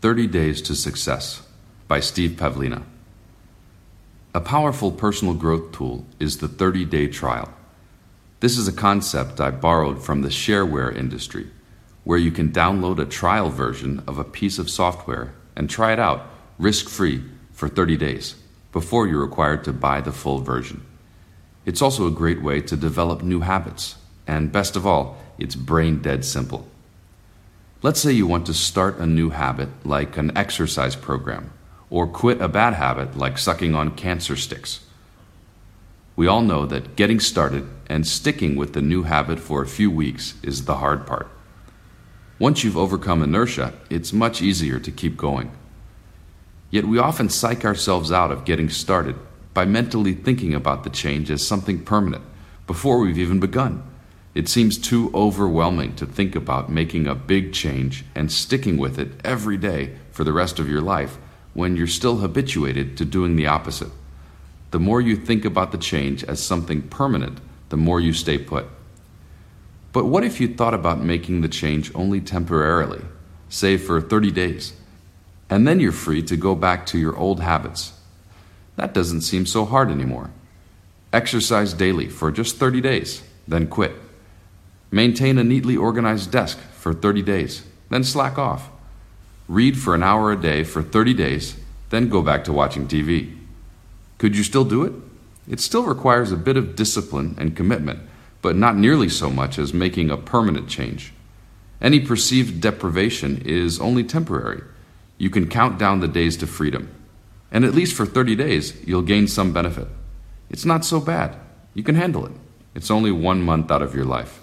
30 Days to Success by Steve Pavlina. A powerful personal growth tool is the 30 day trial. This is a concept I borrowed from the shareware industry, where you can download a trial version of a piece of software and try it out risk free for 30 days before you're required to buy the full version. It's also a great way to develop new habits, and best of all, it's brain dead simple. Let's say you want to start a new habit like an exercise program, or quit a bad habit like sucking on cancer sticks. We all know that getting started and sticking with the new habit for a few weeks is the hard part. Once you've overcome inertia, it's much easier to keep going. Yet we often psych ourselves out of getting started by mentally thinking about the change as something permanent before we've even begun. It seems too overwhelming to think about making a big change and sticking with it every day for the rest of your life when you're still habituated to doing the opposite. The more you think about the change as something permanent, the more you stay put. But what if you thought about making the change only temporarily, say for 30 days? and then you're free to go back to your old habits. That doesn't seem so hard anymore. Exercise daily for just 30 days, then quit. Maintain a neatly organized desk for 30 days, then slack off. Read for an hour a day for 30 days, then go back to watching TV. Could you still do it? It still requires a bit of discipline and commitment, but not nearly so much as making a permanent change. Any perceived deprivation is only temporary you can count down the days to freedom. And at least for 30 days, you'll gain some benefit. It's not so bad. You can handle it. It's only one month out of your life.